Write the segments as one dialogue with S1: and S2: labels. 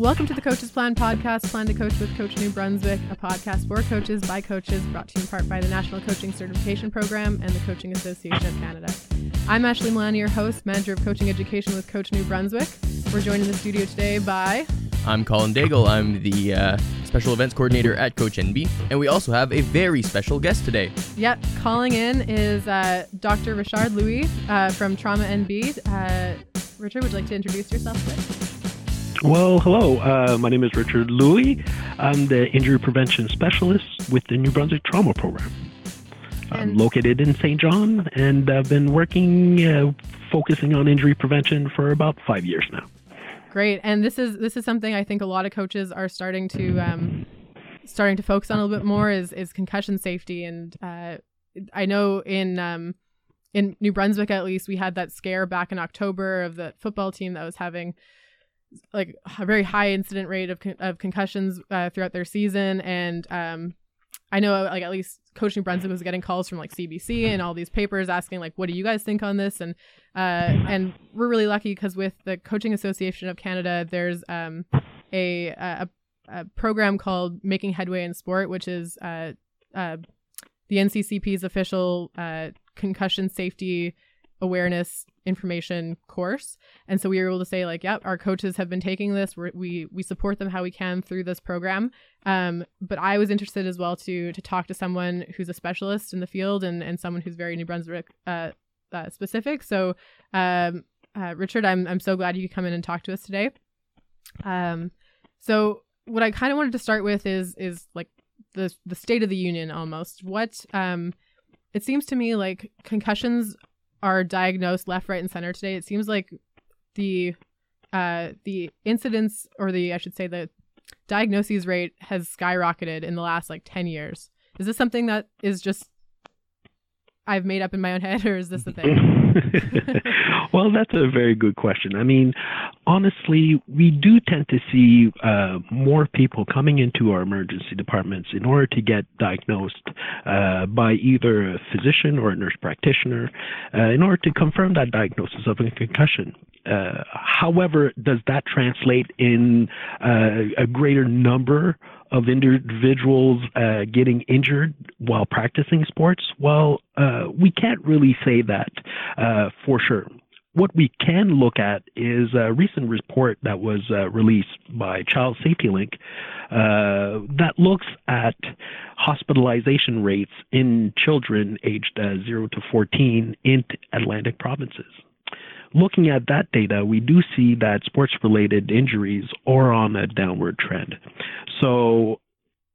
S1: Welcome to the Coaches Plan podcast, Plan to Coach with Coach New Brunswick, a podcast for coaches by coaches, brought to you in part by the National Coaching Certification Program and the Coaching Association of Canada. I'm Ashley Milani, your host, manager of coaching education with Coach New Brunswick. We're joined in the studio today by.
S2: I'm Colin Daigle. I'm the uh, special events coordinator at Coach NB, and we also have a very special guest today.
S1: Yep, calling in is uh, Dr. Richard Louis uh, from Trauma NB. Uh, Richard, would you like to introduce yourself, please?
S3: Well, hello. Uh, my name is Richard Louis. I'm the injury prevention specialist with the New Brunswick Trauma Program. I'm located in Saint John, and I've been working uh, focusing on injury prevention for about five years now.
S1: Great, and this is this is something I think a lot of coaches are starting to um, starting to focus on a little bit more is is concussion safety, and uh, I know in um, in New Brunswick at least we had that scare back in October of the football team that was having like a very high incident rate of, con- of concussions uh, throughout their season. And um, i know like at least coach new brunswick was getting calls from like cbc and all these papers asking like what do you guys think on this? And uh, and we're really lucky because with the coaching association of canada there's um, a, a, a program called making headway in sport which is uh, uh, the nccp's official uh, concussion safety awareness information course. And so we were able to say like yep our coaches have been taking this. We're, we we support them how we can through this program. Um, but i was interested as well to to talk to someone who's a specialist in the field and and someone who's very new brunswick uh, uh, specific. So um, uh, richard i'm i'm so glad you could come in and talk to us today. Um, so what i kind of wanted to start with is is like the the state of the union almost. What um it seems to me like concussions are diagnosed left, right, and center today, it seems like the uh, the incidence or the I should say the diagnoses rate has skyrocketed in the last like 10 years. Is this something that is just I've made up in my own head or is this the thing?
S3: well, that's a very good question. I mean, honestly, we do tend to see uh, more people coming into our emergency departments in order to get diagnosed uh, by either a physician or a nurse practitioner uh, in order to confirm that diagnosis of a concussion. Uh, however, does that translate in uh, a greater number of individuals uh, getting injured while practicing sports? Well, uh, we can't really say that uh, for sure. What we can look at is a recent report that was uh, released by Child Safety Link uh, that looks at hospitalization rates in children aged 0 to 14 in Atlantic provinces looking at that data, we do see that sports related injuries are on a downward trend. So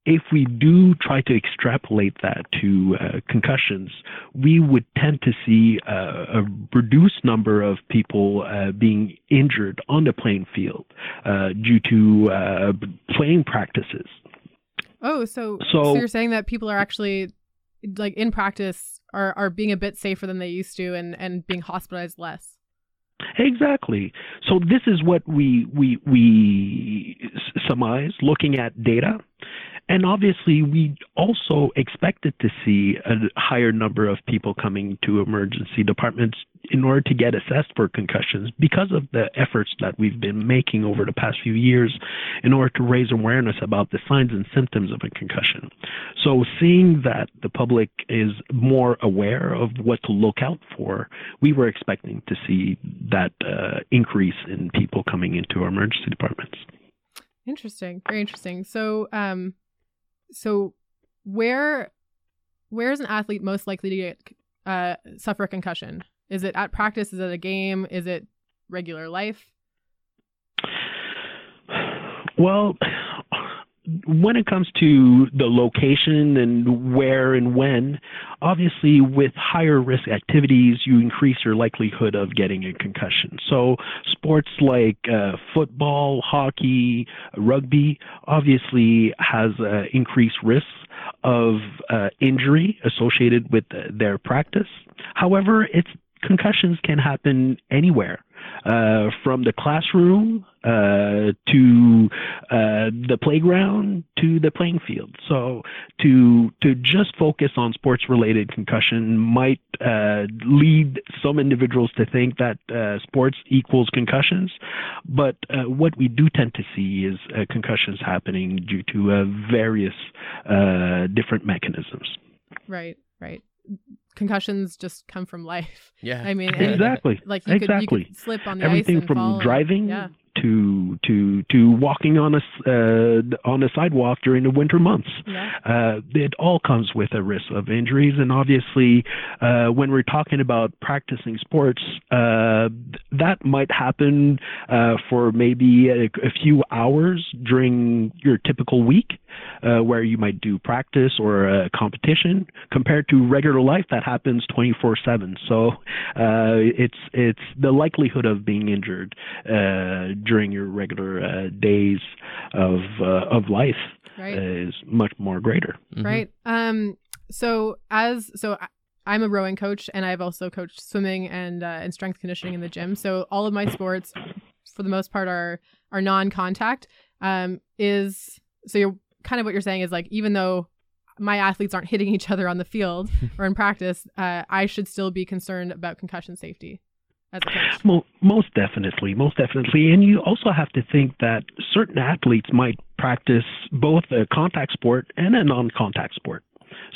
S3: if we do try to extrapolate that to uh, concussions, we would tend to see uh, a reduced number of people uh, being injured on the playing field uh, due to uh, playing practices.
S1: Oh, so, so so you're saying that people are actually like in practice are are being a bit safer than they used to and and being hospitalized less.
S3: Exactly. So this is what we we we surmise looking at data and obviously, we also expected to see a higher number of people coming to emergency departments in order to get assessed for concussions because of the efforts that we've been making over the past few years in order to raise awareness about the signs and symptoms of a concussion. So, seeing that the public is more aware of what to look out for, we were expecting to see that uh, increase in people coming into our emergency departments.
S1: Interesting. Very interesting. So, um, so where where is an athlete most likely to get uh, suffer a concussion? Is it at practice? Is it a game? Is it regular life?
S3: Well, when it comes to the location and where and when, obviously with higher risk activities, you increase your likelihood of getting a concussion. So sports like uh, football, hockey, rugby obviously has uh, increased risks of uh, injury associated with their practice. However, it's concussions can happen anywhere. Uh, from the classroom uh, to uh, the playground to the playing field. So to to just focus on sports related concussion might uh, lead some individuals to think that uh, sports equals concussions, but uh, what we do tend to see is uh, concussions happening due to various different mechanisms.
S1: Right, right concussions just come from life.
S2: Yeah.
S1: I mean,
S3: exactly.
S1: Like you
S3: exactly.
S1: could, you could slip on the
S3: Everything
S1: ice and
S3: from
S1: fall
S3: driving
S1: yeah
S3: to to to walking on a uh, on a sidewalk during the winter months.
S1: Yeah.
S3: Uh, it all comes with a risk of injuries, and obviously, uh, when we're talking about practicing sports, uh, that might happen uh, for maybe a, a, few hours during your typical week, uh, where you might do practice or a competition, compared to regular life that happens 24/7. So it's it's the likelihood of being injured during your regular uh, days of uh, of life right. is much more greater.
S1: Mm-hmm. Right. Um. So as so. I'm a rowing coach, and I've also coached swimming and uh, and strength conditioning in the gym. So all of my sports, for the most part, are are non-contact. Um, is so you're kind of what you're saying is like even though my athletes aren't hitting each other on the field or in practice, uh, I should still be concerned about concussion safety as a coach?
S3: most definitely, most definitely. And you also have to think that certain athletes might practice both a contact sport and a non contact sport.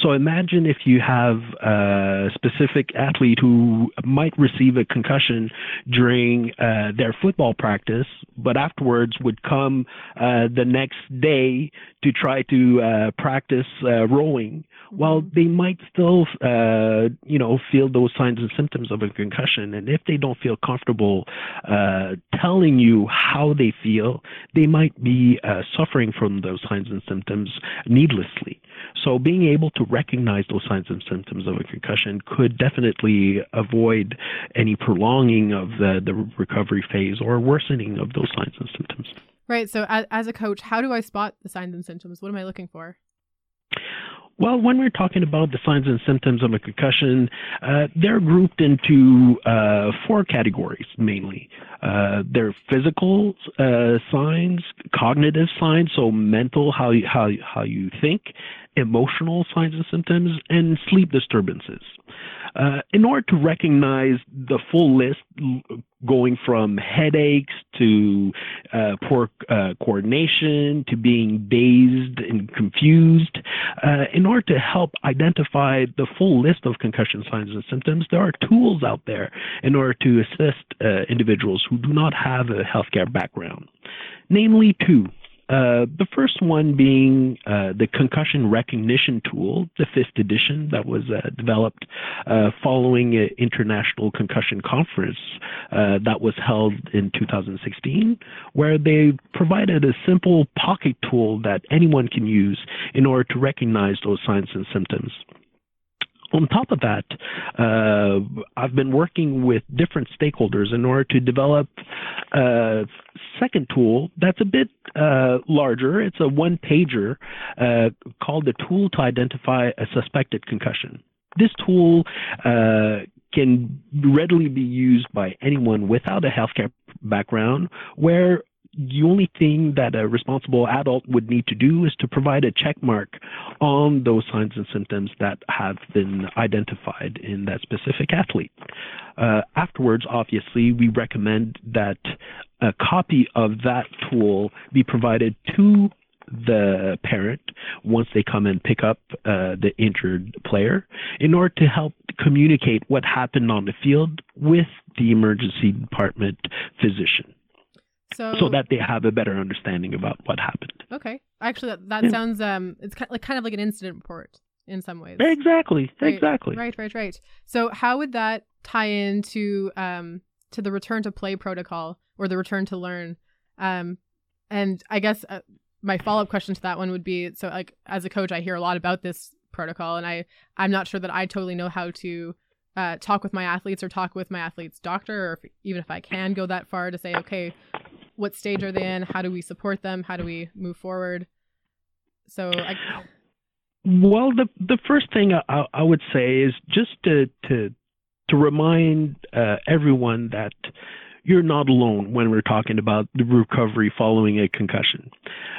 S3: So imagine if you have a specific athlete who might receive a concussion during uh, their football practice, but afterwards would come uh, the next day to try to uh, practice uh, rowing. Well, mm-hmm. they might still, uh, you know, feel those signs and symptoms of a concussion, and if they don't feel comfortable uh, telling you how they feel, they might be suffering from those signs and symptoms needlessly. So being able to recognize those signs and symptoms of a concussion could definitely avoid any prolonging of the, the recovery phase or worsening of those signs and symptoms.
S1: Right. So as, as a coach, how do I spot the signs and symptoms? What am I looking for?
S3: Well, when we're talking about the signs and symptoms of a concussion, uh, they're grouped into uh, four categories mainly. Uh, they're physical uh, signs, cognitive signs, so mental, how you, how, how you think, emotional signs and symptoms, and sleep disturbances. Uh, in order to recognize the full list, going from headaches to uh, poor uh, coordination to being dazed and confused, uh, in order to help identify the full list of concussion signs and symptoms, there are tools out there in order to assist uh, individuals who do not have a healthcare background. Namely, two. Uh, the first one being uh, the concussion recognition tool, the fifth edition that was uh, developed uh, following an international concussion conference uh, that was held in 2016, where they provided a simple pocket tool that anyone can use in order to recognize those signs and symptoms on top of that, uh, I've been working with different stakeholders in order to develop a second tool that's a bit uh, larger. It's a one pager uh, called the Tool to Identify a Suspected Concussion. This tool uh, can readily be used by anyone without a healthcare background, where the only thing that a responsible adult would need to do is to provide a check mark on those signs and symptoms that have been identified in that specific athlete. Uh, afterwards, obviously, we recommend that a copy of that tool be provided to the parent once they come and pick up uh, the injured player in order to help communicate what happened on the field with the emergency department physician. So, so that they have a better understanding about what happened.
S1: Okay, actually, that, that yeah. sounds um, it's kind of like kind of like an incident report in some ways.
S3: Exactly,
S1: right,
S3: exactly.
S1: Right, right, right. So, how would that tie into um to the return to play protocol or the return to learn? Um, and I guess uh, my follow up question to that one would be: so, like as a coach, I hear a lot about this protocol, and I I'm not sure that I totally know how to uh, talk with my athletes or talk with my athlete's doctor, or if, even if I can go that far to say, okay, what stage are they in? How do we support them? How do we move forward? So, I...
S3: well, the the first thing I, I would say is just to to to remind uh, everyone that you're not alone when we're talking about the recovery following a concussion.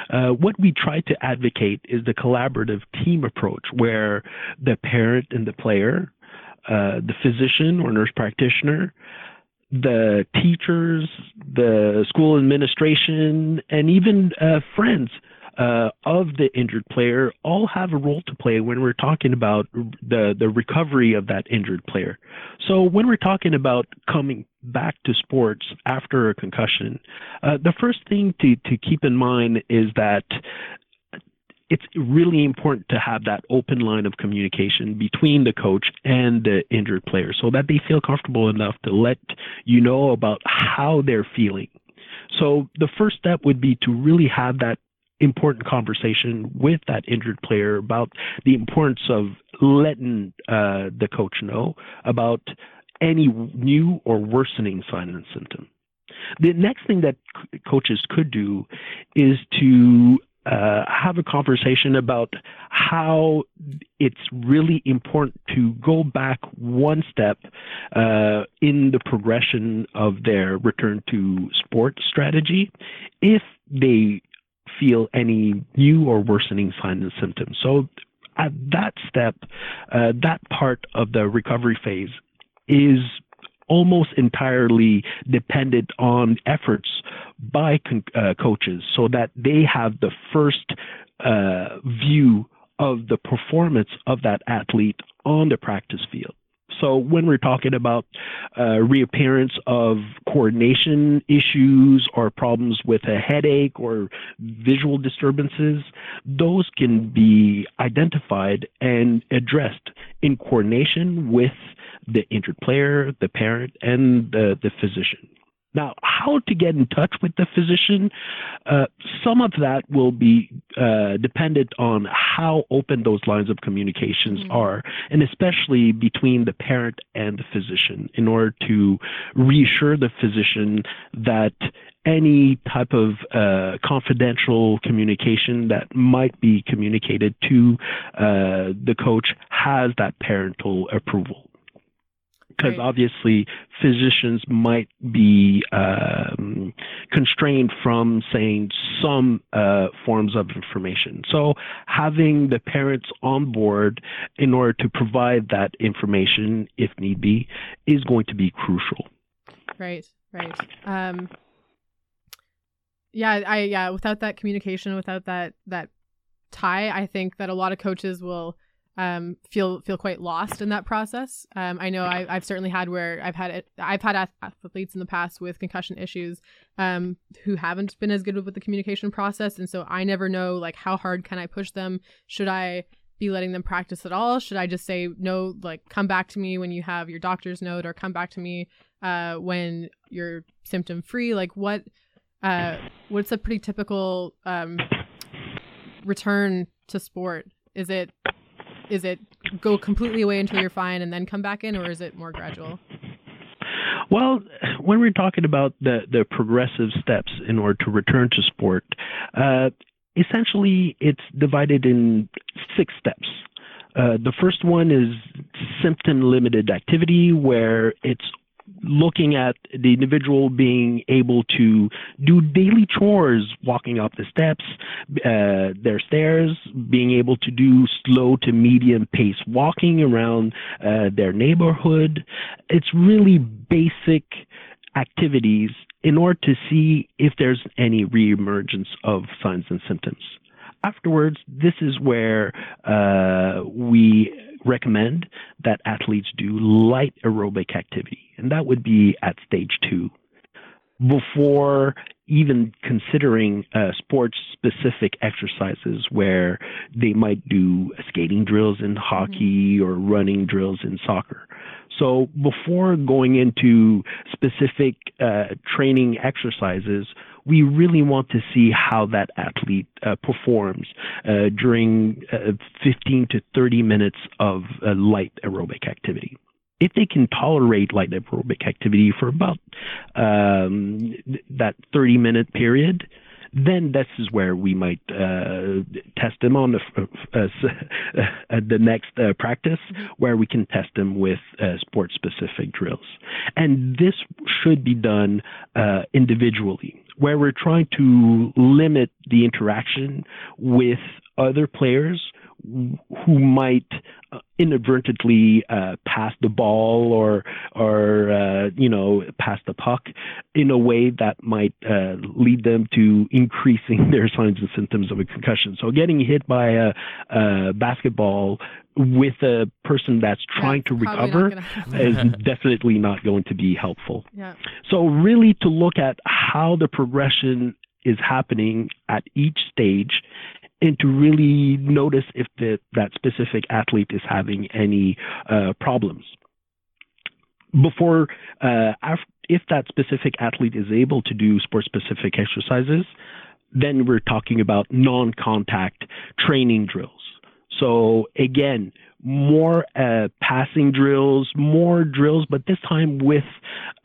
S3: Uh, what we try to advocate is the collaborative team approach where the parent and the player, uh, the physician or nurse practitioner, the teachers, the school administration, and even uh, friends uh, of the injured player all have a role to play when we're talking about the, the recovery of that injured player. So when we're talking about coming back to sports after a concussion, uh, the first thing to, to keep in mind is that it's really important to have that open line of communication between the coach and the injured player so that they feel comfortable enough to let you know about how they're feeling. So the first step would be to really have that important conversation with that injured player about the importance of letting uh, the coach know about any new or worsening sign and symptom. The next thing that coaches could do is to uh, have a conversation about how it's really important to go back one step uh, in the progression of their return to sport strategy if they feel any new or worsening signs and symptoms. So at that step, uh, that part of the recovery phase is almost entirely dependent on efforts by con- uh, coaches so that they have the first uh, view of the performance of that athlete on the practice field. So when we're talking about uh, reappearance of coordination issues or problems with a headache or visual disturbances, those can be identified and addressed in coordination with the injured player, the parent, and the, the physician. Now, how to get in touch with the physician, uh, some of that will be uh, dependent on how open those lines of communications mm-hmm. are, and especially between the parent and the physician, in order to reassure the physician that any type of uh, confidential communication that might be communicated to uh, the coach has that parental approval because right. obviously physicians might be um, constrained from saying some uh, forms of information. So having the parents on board in order to provide that information, if need be, is going to be crucial.
S1: Right, right. Um, yeah, I yeah. Without that communication, without that that tie, I think that a lot of coaches will um, feel feel quite lost in that process. Um, I know I, have certainly had where I've had I've had athletes in the past with concussion issues um, who haven't been as good with the communication process, and so I never know like how hard can I push them? Should I be letting them practice at all? Should I just say no? Like come back to me when you have your doctor's note, or come back to me uh, when you're symptom free? Like what? Uh, what's a pretty typical um, return to sport? Is it is it go completely away until you're fine and then come back in, or is it more gradual?
S3: Well, when we're talking about the, the progressive steps in order to return to sport, uh, essentially it's divided in six steps. Uh, the first one is symptom limited activity, where it's looking at the individual being able to do daily chores, walking up the steps, uh, their stairs, being able to do slow to medium pace walking around uh, their neighborhood. It's really basic activities in order to see if there's any reemergence of signs and symptoms. Afterwards, this is where uh, we recommend that athletes do light aerobic activity, and that would be at stage two. Before even considering uh, sports specific exercises where they might do skating drills in hockey mm-hmm. or running drills in soccer. So before going into specific uh, training exercises, we really want to see how that athlete uh, performs uh, during uh, 15 to 30 minutes of uh, light aerobic activity. If they can tolerate light aerobic activity for about um, that 30 minute period, then this is where we might uh, test them on the uh, uh, the next uh, practice, mm-hmm. where we can test them with uh, sport specific drills, and this should be done uh, individually, where we're trying to limit the interaction with other players who might uh, inadvertently uh, pass the ball or or uh, you know pass the puck in a way that might uh, lead them to increasing their signs and symptoms of a concussion. So getting hit by a, a basketball with a person that's trying to recover is definitely not going to be helpful.
S1: Yeah.
S3: So really to look at how the progression is happening at each stage and to really notice if the, that specific athlete is having any uh, problems. Before, uh, if that specific athlete is able to do sport specific exercises, then we're talking about non contact training drills. So, again, more uh, passing drills, more drills, but this time with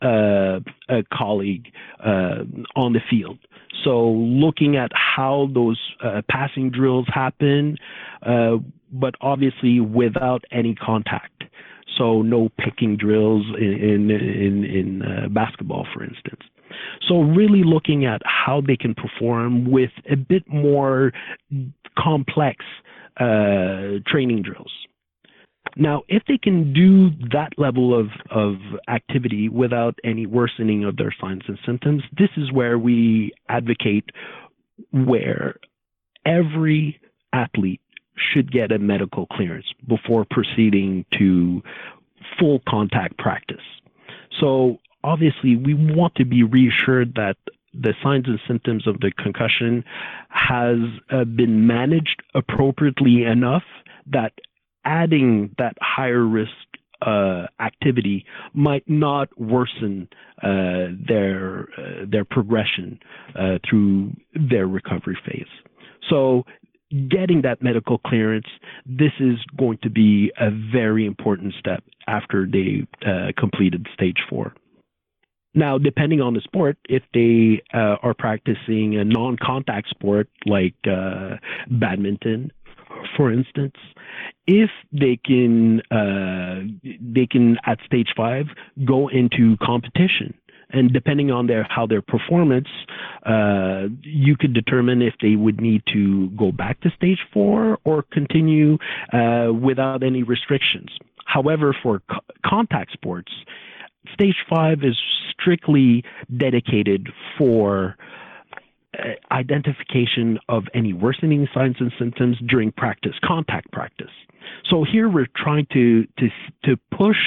S3: uh, a colleague uh, on the field. So looking at how those uh, passing drills happen, uh, but obviously without any contact. So no picking drills in in in, in uh, basketball, for instance. So really looking at how they can perform with a bit more complex uh, training drills. Now, if they can do that level of, of activity without any worsening of their signs and symptoms, this is where we advocate where every athlete should get a medical clearance before proceeding to full contact practice. So obviously we want to be reassured that the signs and symptoms of the concussion has uh, been managed appropriately enough that adding that higher risk uh, activity might not worsen uh, their uh, their progression uh, through their recovery phase. So, getting that medical clearance, this is going to be a very important step after they uh, completed stage four. Now, depending on the sport, if they uh, are practicing a non-contact sport like badminton, for instance, if they can uh, they can at stage five go into competition and depending on their how their performance, uh, you could determine if they would need to go back to stage four or continue uh, without any restrictions. However, for co- contact sports, stage five is strictly dedicated for uh, identification of any worsening signs and symptoms during practice, contact practice. So here we're trying to to to push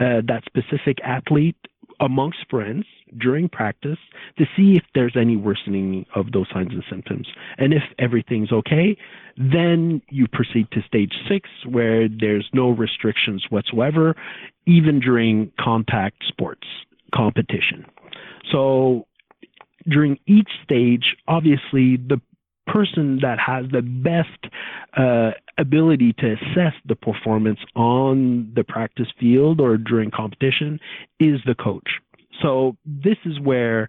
S3: uh, that specific athlete amongst friends during practice to see if there's any worsening of those signs and symptoms. And if everything's okay, then you proceed to stage six, where there's no restrictions whatsoever, even during contact sports competition. So during each stage, obviously the person that has the best uh, ability to assess the performance on the practice field or during competition is the coach. So this is where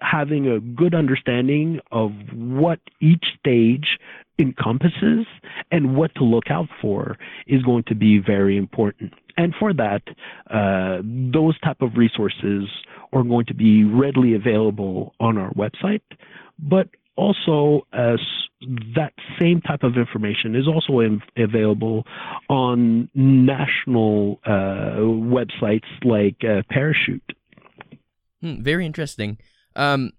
S3: having a good understanding of what each stage encompasses and what to look out for is going to be very important. And for that, uh, those type of resources are going to be readily available on our website, but also as that same type of information is also in, available on national uh, websites like uh, Parachute.
S2: Hmm, very interesting. Um,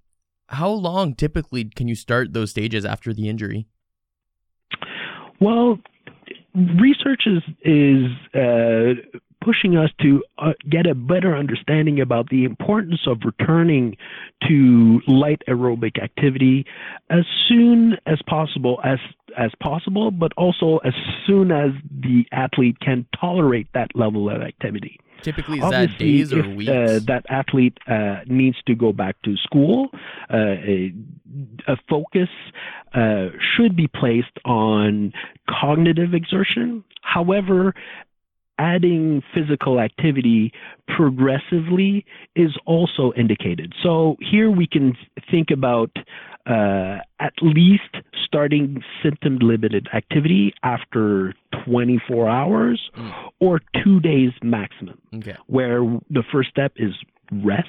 S2: how long typically can you start those stages after the injury?
S3: Well, research is is uh, pushing us to uh, get a better understanding about the importance of returning to light aerobic activity as soon as possible as as possible but also as soon as the athlete can tolerate that level of activity
S2: Typically, is Obviously, that days or
S3: if,
S2: weeks?
S3: Uh, that athlete uh, needs to go back to school. Uh, a, a, focus uh, should be placed on cognitive exertion. However, adding physical activity progressively is also indicated. So here we can think about uh, at least starting symptom limited activity after 24 hours
S2: Mm.
S3: or two days maximum,
S2: Okay.
S3: where the first step is rest.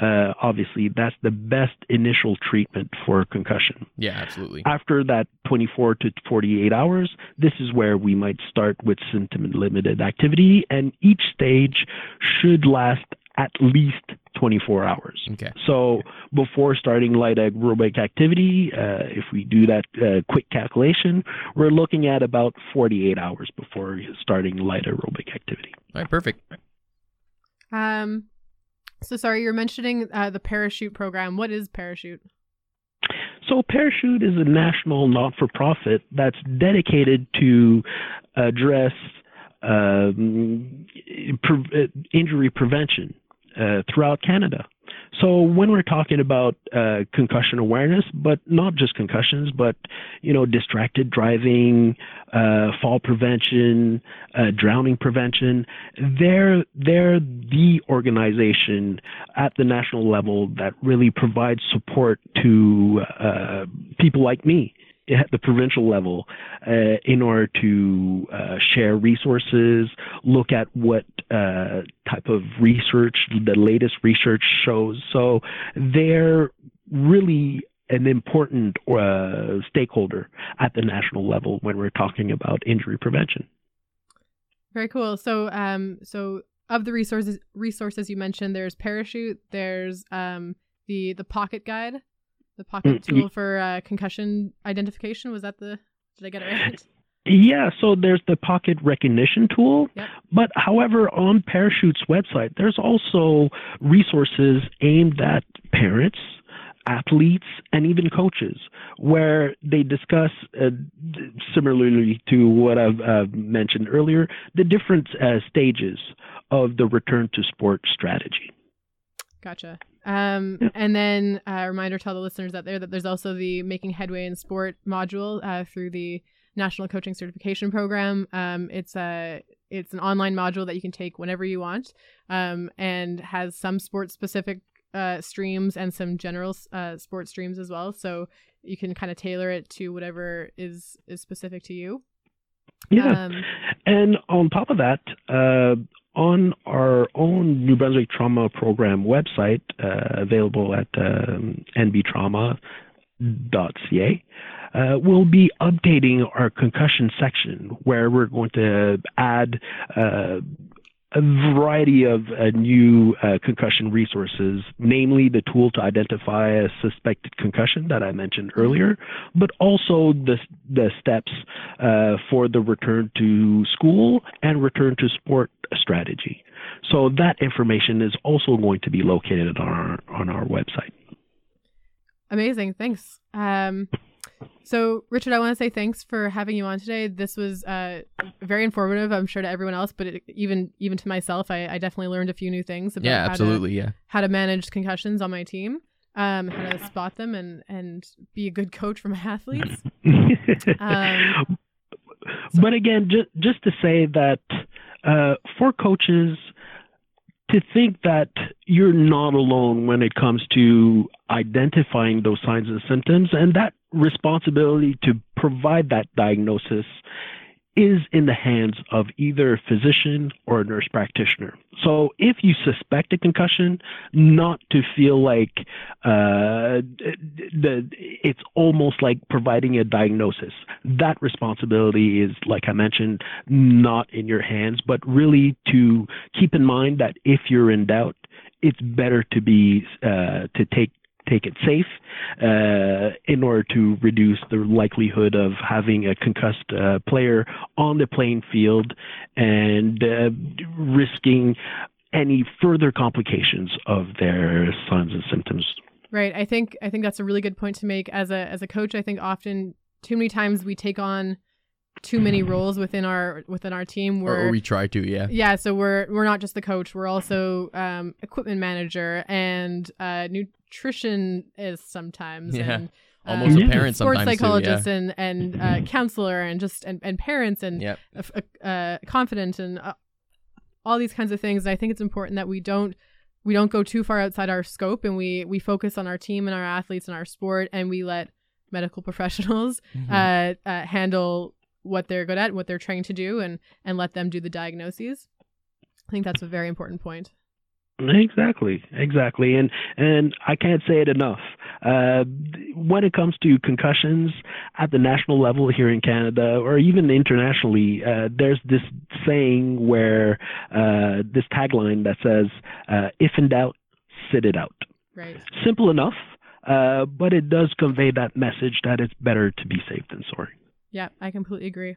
S3: Uh, obviously, that's the best initial treatment for concussion.
S2: Yeah, absolutely.
S3: After that 24 to 48 hours, this is where we might start with symptom limited activity, and each stage should last at least 24 hours.
S2: Okay.
S3: So before starting light aerobic activity, uh, if we do that uh, quick calculation, we're looking at about 48 hours before starting light aerobic activity.
S2: All right, perfect.
S1: Um, so sorry, you're mentioning uh, the parachute program. What is parachute?
S3: So Parachute is a national not-for-profit that's dedicated to address um, pre- uh, injury prevention uh, throughout Canada. So when we're talking about uh, concussion awareness, but not just concussions, but you know, distracted driving, uh, fall prevention, uh, drowning prevention, they're they're the organization at the national level that really provides support to uh, people like me the provincial level uh, in order to uh, share resources, look at what uh, type of research the latest research shows. So they're really an important uh, stakeholder at the national level when we're talking about injury prevention.
S1: Very cool. So, um, so of the resources resources you mentioned, there's parachute. There's um the the pocket guide, the pocket
S3: Mm,
S1: tool for uh, concussion identification. Was that the? Did I get it right?
S3: Yeah, so there's the pocket recognition tool,
S1: Yep.
S3: but however, on Parachute's website, there's also resources aimed at parents, athletes, and even coaches, where they discuss, uh, similarly to what I've uh, mentioned earlier, the different uh, stages of the return to sport strategy.
S1: Gotcha. Um,
S3: Yeah.
S1: and then a reminder to all the listeners out there that there's also the Making Headway in Sport module uh, through the National Coaching Certification Program. Um, it's a it's an online module that you can take whenever you want, um, and has some sport specific uh, streams and some general uh, sport streams as well. So you can kind of tailor it to whatever is is specific to you.
S3: Yeah.
S1: Um,
S3: And on top of that, uh, on our own New Brunswick Trauma Program website, uh, available at um, nbtrauma.ca, uh, we'll be updating our concussion section where we're going to add uh, a variety of uh, new uh, concussion resources, namely the tool to identify a suspected concussion that I mentioned earlier, but also the the steps uh, for the return to school and return to sport strategy. So that information is also going to be located on our on our website.
S1: Amazing. Thanks. Um, so, Richard, I want to say thanks for having you on today. This was uh, very informative, I'm sure, to everyone else, but it, even even to myself, I, I definitely learned a few new things about
S2: Yeah,
S1: how,
S2: absolutely.
S1: To,
S2: Yeah.
S1: how to manage concussions on my team, um, how to spot them, and and be a good coach for my athletes. Um,
S3: but again, just just to say that uh, for coaches to think that you're not alone when it comes to identifying those signs and symptoms, and that responsibility to provide that diagnosis is in the hands of either a physician or a nurse practitioner. So if you suspect a concussion, not to feel like uh, the it's almost like providing a diagnosis. That responsibility is, like I mentioned, not in your hands, but really to keep in mind that if you're in doubt, it's better to be uh, to take take it safe uh, in order to reduce the likelihood of having a concussed uh, player on the playing field and uh, risking any further complications of their signs and symptoms.
S1: Right. I think I think that's a really good point to make as a as a coach. I think often too many times we take on too many roles within our within our team.
S2: Or,
S1: Where
S2: or we try to. Yeah.
S1: yeah, so we're we're not just the coach. We're also um, equipment manager and uh, nutritionist sometimes.
S2: Yeah.
S1: And, uh,
S2: Almost
S3: Yeah.
S2: a parent
S1: sports
S2: sometimes
S1: psychologist
S2: too.
S1: and and uh, counselor and just and, and parents and
S2: Yeah.
S1: uh, uh, confident and uh, all these kinds of things. I think it's important that we don't we don't go too far outside our scope and we we focus on our team and our athletes and our sport and we let medical professionals
S2: Mhm.
S1: uh, uh, handle what they're good at, what they're trying to do, and and let them do the diagnoses. I think that's a very important point.
S3: Exactly, exactly, and and I can't say it enough. Uh, when it comes to concussions at the national level here in Canada, or even internationally, uh, there's this saying where uh, this tagline that says, uh, "If in doubt, sit it out."
S1: Right.
S3: Simple enough, uh, but it does convey that message that it's better to be safe than sorry.
S1: Yeah, I completely agree.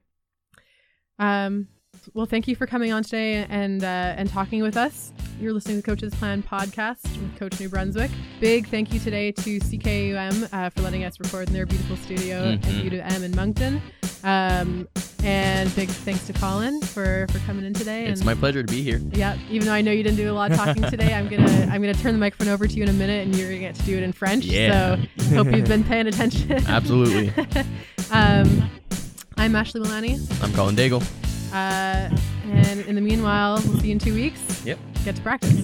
S1: Um, well, thank you for coming on today and uh, and talking with us. You're listening to the Coach's Plan podcast with Coach New Brunswick. Big thank you today to CKUM uh, for letting us record in their beautiful studio
S2: Mhm.
S1: and U de M in Moncton. Um, and big thanks to Colin for for coming in today.
S2: It's
S1: and
S2: my pleasure to be here.
S1: yeah, even though I know you didn't do a lot of talking today, I'm gonna I'm gonna turn the microphone over to you in a minute, and you're gonna get to do it in French.
S2: Yeah.
S1: So hope you've been paying attention.
S2: Absolutely.
S1: um, I'm Ashley Milani.
S2: I'm Colin Daigle.
S1: Uh, and in the meanwhile, we'll see you in two weeks.
S2: Yep.
S1: Get to practice.